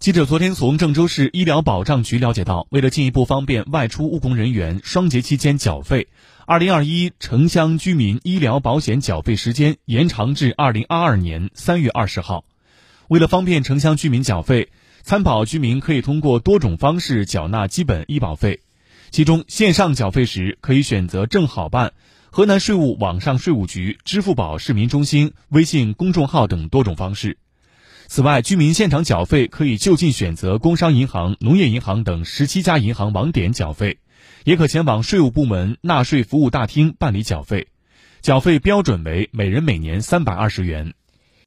记者昨天从郑州市医疗保障局了解到，为了进一步方便外出务工人员双节期间缴费，二零二一城乡居民医疗保险缴费时间延长至二零二二年三月二十号。为了方便城乡居民缴费，参保居民可以通过多种方式缴纳基本医保费，其中线上缴费时可以选择正好办、河南税务网上税务局、支付宝市民中心、微信公众号等多种方式。此外，居民现场缴费可以就近选择工商银行、农业银行等十七家银行网点缴费，也可前往税务部门纳税服务大厅办理缴费。缴费标准为每人每年三百二十元。